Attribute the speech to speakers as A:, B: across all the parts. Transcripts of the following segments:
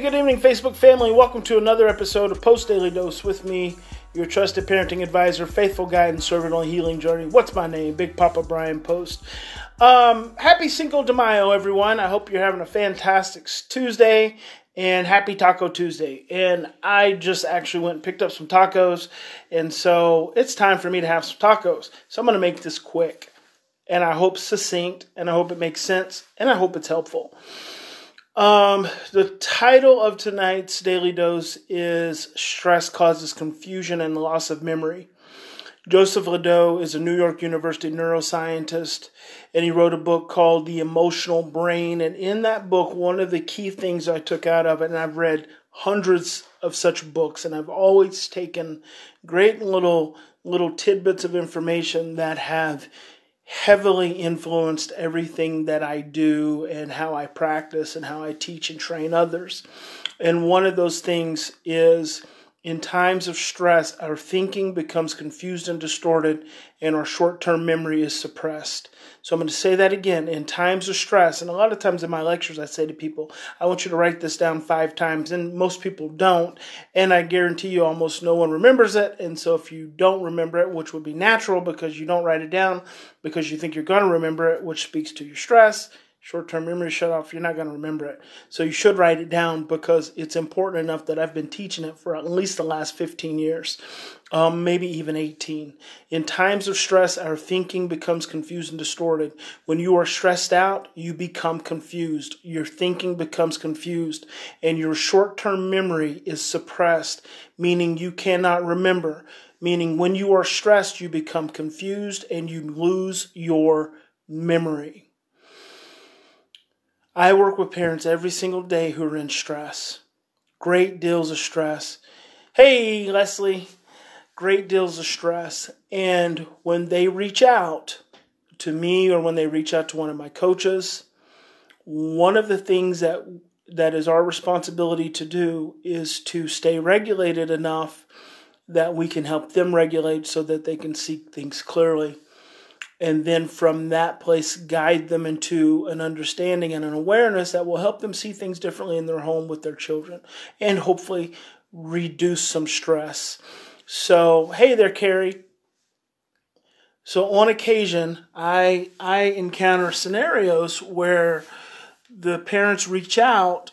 A: Good evening, Facebook family. Welcome to another episode of Post Daily Dose with me, your trusted parenting advisor, faithful guide, and servant on healing journey. What's my name? Big Papa Bryan Post. Um, happy Cinco de Mayo, everyone. I hope you're having a fantastic Tuesday and happy Taco Tuesday. And I just actually went and picked up some tacos, and so it's time for me to have some tacos. So I'm going to make this quick, and I hope succinct, and I hope it makes sense, and I hope it's helpful. Um, the title of tonight's daily dose is Stress Causes Confusion and Loss of Memory. Joseph LeDoux is a New York University neuroscientist, and he wrote a book called The Emotional Brain. And in that book, one of the key things I took out of it, and I've read hundreds of such books, and I've always taken great little little tidbits of information that have heavily influenced everything that I do and how I practice and how I teach and train others. And one of those things is in times of stress, our thinking becomes confused and distorted, and our short term memory is suppressed. So I'm going to say that again. In times of stress, and a lot of times in my lectures, I say to people, I want you to write this down five times, and most people don't. And I guarantee you, almost no one remembers it. And so if you don't remember it, which would be natural because you don't write it down because you think you're going to remember it, which speaks to your stress short term memory shut off, you're not going to remember it. So you should write it down because it's important enough that I've been teaching it for at least the last 15 years, um, maybe even 18. In times of stress, our thinking becomes confused and distorted. When you are stressed out, you become confused. Your thinking becomes confused, and your short term memory is suppressed, meaning you cannot remember. Meaning, when you are stressed, you become confused and you lose your memory. I work with parents every single day who are in stress, great deals of stress. Hey, Leslie, great deals of stress. And when they reach out to me or when they reach out to one of my coaches, one of the things that that is our responsibility to do is to stay regulated enough that we can help them regulate so that they can see things clearly and then from that place guide them into an understanding and an awareness that will help them see things differently in their home with their children and hopefully reduce some stress. So hey there carrie. So on occasion i i encounter scenarios where the parents reach out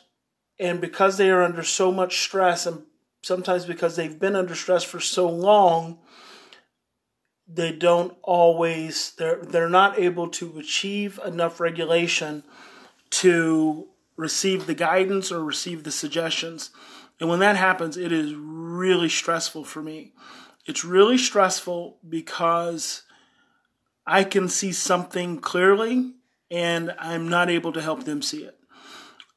A: and because they are under so much stress and sometimes because they've been under stress for so long they don't always they're they're not able to achieve enough regulation to receive the guidance or receive the suggestions. And when that happens, it is really stressful for me. It's really stressful because I can see something clearly and I'm not able to help them see it.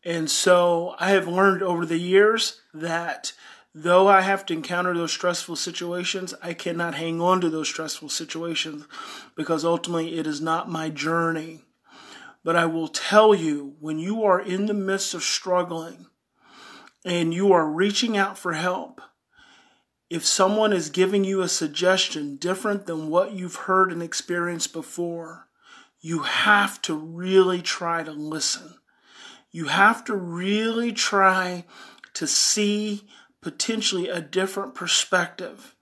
A: And so I have learned over the years that though I have to encounter those stressful situations, I cannot hang on to those stressful situations because ultimately it is not my journey. But I will tell you when you are in the midst of struggling and you are reaching out for help, if someone is giving you a suggestion different than what you've heard and experienced before, you have to really try to listen. You have to really try to see potentially a different perspective.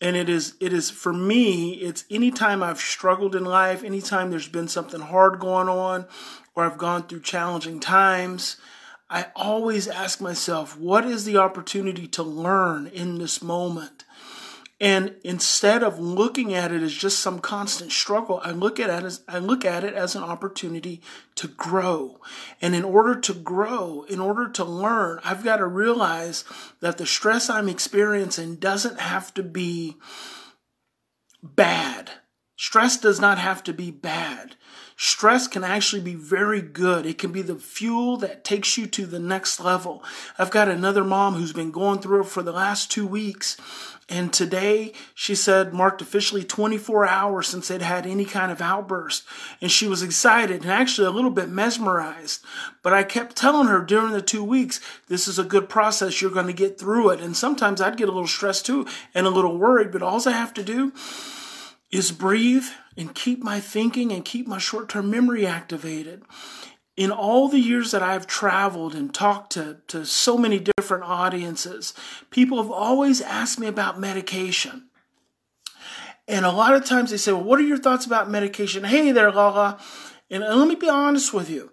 A: And it is it is for me it's anytime i've struggled in life anytime there's been something hard going on or i've gone through challenging times i always ask myself what is the opportunity to learn in this moment and instead of looking at it as just some constant struggle, I look at it as I look at it as an opportunity to grow. And in order to grow, in order to learn, I've got to realize that the stress I'm experiencing doesn't have to be bad. Stress does not have to be bad. Stress can actually be very good. It can be the fuel that takes you to the next level. I've got another mom who's been going through it for the last two weeks. And today, she said, marked officially 24 hours since they'd had any kind of outburst. And she was excited and actually a little bit mesmerized. But I kept telling her during the two weeks, this is a good process. You're going to get through it. And sometimes I'd get a little stressed too and a little worried. But all I have to do is breathe and keep my thinking and keep my short term memory activated. In all the years that I've traveled and talked to, to so many different audiences, people have always asked me about medication. And a lot of times they say, Well, what are your thoughts about medication? Hey there, Lala. And let me be honest with you.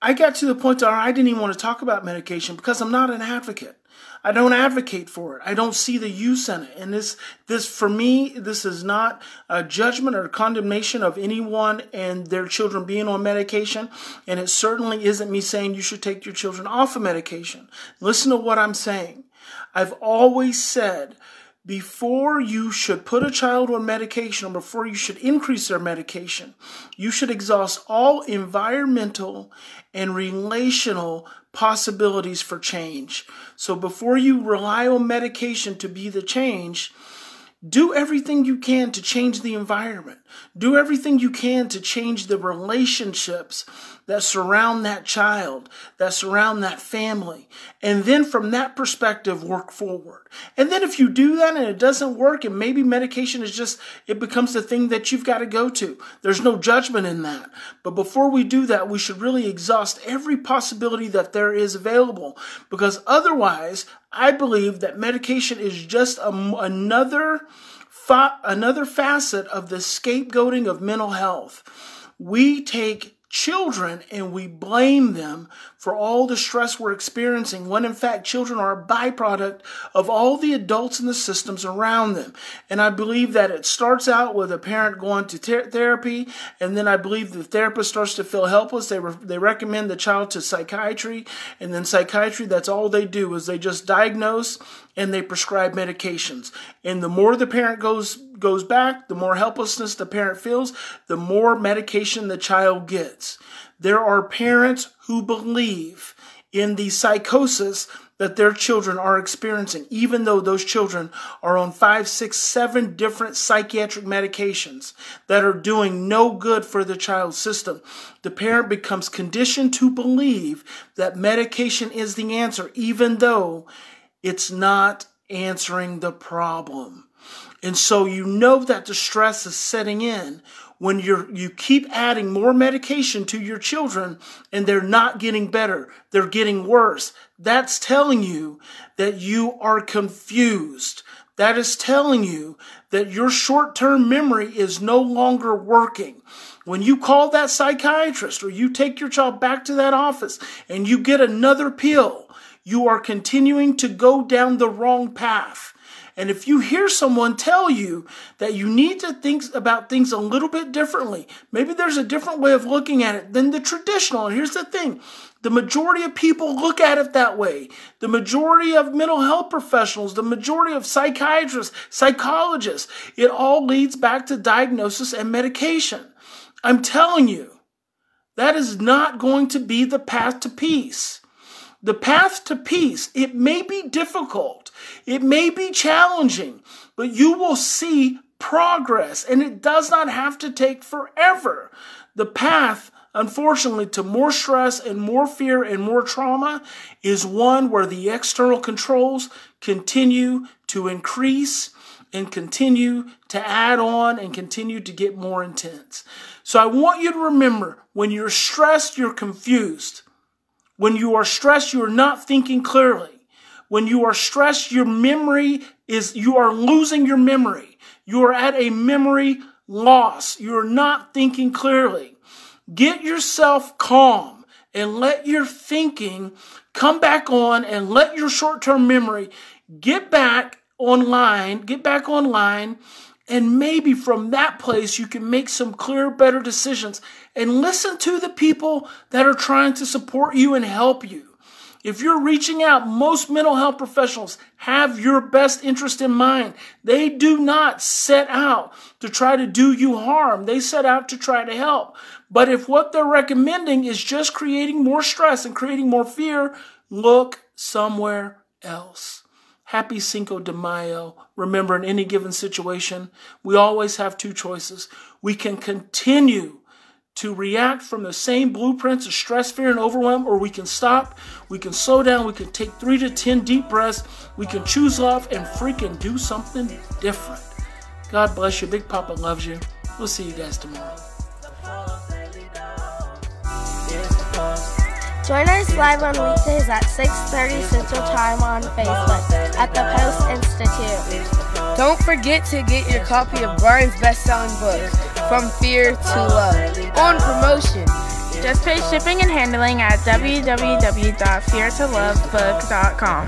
A: I got to the point where I didn't even want to talk about medication because I'm not an advocate. I don't advocate for it. I don't see the use in it. And this, this for me, this is not a judgment or condemnation of anyone and their children being on medication. And it certainly isn't me saying you should take your children off of medication. Listen to what I'm saying. I've always said before you should put a child on medication or before you should increase their medication, you should exhaust all environmental and relational possibilities for change. So before you rely on medication to be the change, do everything you can to change the environment. Do everything you can to change the relationships that surround that child, that surround that family. And then from that perspective, work forward. And then if you do that and it doesn't work, and maybe medication is just, it becomes the thing that you've got to go to. There's no judgment in that. But before we do that, we should really exhaust every possibility that there is available because otherwise, I believe that medication is just a, another fa- another facet of the scapegoating of mental health. We take children and we blame them for all the stress we're experiencing when in fact children are a byproduct of all the adults in the systems around them. And I believe that it starts out with a parent going to ter- therapy and then I believe the therapist starts to feel helpless. They, re- they recommend the child to psychiatry and then psychiatry, that's all they do is they just diagnose and they prescribe medications. And the more the parent goes goes back, the more helplessness the parent feels, the more medication the child gets. There are parents who believe in the psychosis that their children are experiencing, even though those children are on five, six, seven different psychiatric medications that are doing no good for the child's system. The parent becomes conditioned to believe that medication is the answer, even though it's not answering the problem. And so you know that the stress is setting in when you're you keep adding more medication to your children and they're not getting better, they're getting worse. That's telling you that you are confused. That is telling you that your short-term memory is no longer working. When you call that psychiatrist or you take your child back to that office and you get another pill, you are continuing to go down the wrong path. And if you hear someone tell you that you need to think about things a little bit differently, maybe there's a different way of looking at it than the traditional. And here's the thing the majority of people look at it that way. The majority of mental health professionals, the majority of psychiatrists, psychologists, it all leads back to diagnosis and medication. I'm telling you, that is not going to be the path to peace. The path to peace, it may be difficult, it may be challenging, but you will see progress and it does not have to take forever. The path, unfortunately, to more stress and more fear and more trauma is one where the external controls continue to increase and continue to add on and continue to get more intense. So I want you to remember when you're stressed, you're confused. When you are stressed, you are not thinking clearly. When you are stressed, your memory is, you are losing your memory. You are at a memory loss. You are not thinking clearly. Get yourself calm and let your thinking come back on and let your short term memory get back online, get back online and maybe from that place, you can make some clearer, better decisions and listen to the people that are trying to support you and help you. If you're reaching out, most mental health professionals have your best interest in mind. They do not set out to try to do you harm. They set out to try to help. But if what they're recommending is just creating more stress and creating more fear, look somewhere else. Happy Cinco de Mayo. Remember, in any given situation, we always have two choices. We can continue to react from the same blueprints of stress, fear, and overwhelm, or we can stop, we can slow down, we can take three to 10 deep breaths, we can choose love and freaking do something different. God bless you. Big Papa loves you. We'll see you guys tomorrow.
B: Join us live on weekdays at 6.30 Central Time on Facebook at the Post Institute.
C: Don't forget to get your copy of Bryan's best-selling book, From Fear to Love, on promotion.
D: Just pay shipping and handling at www.feartolovebook.com.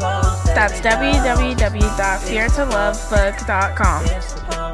D: That's www.feartolovebook.com.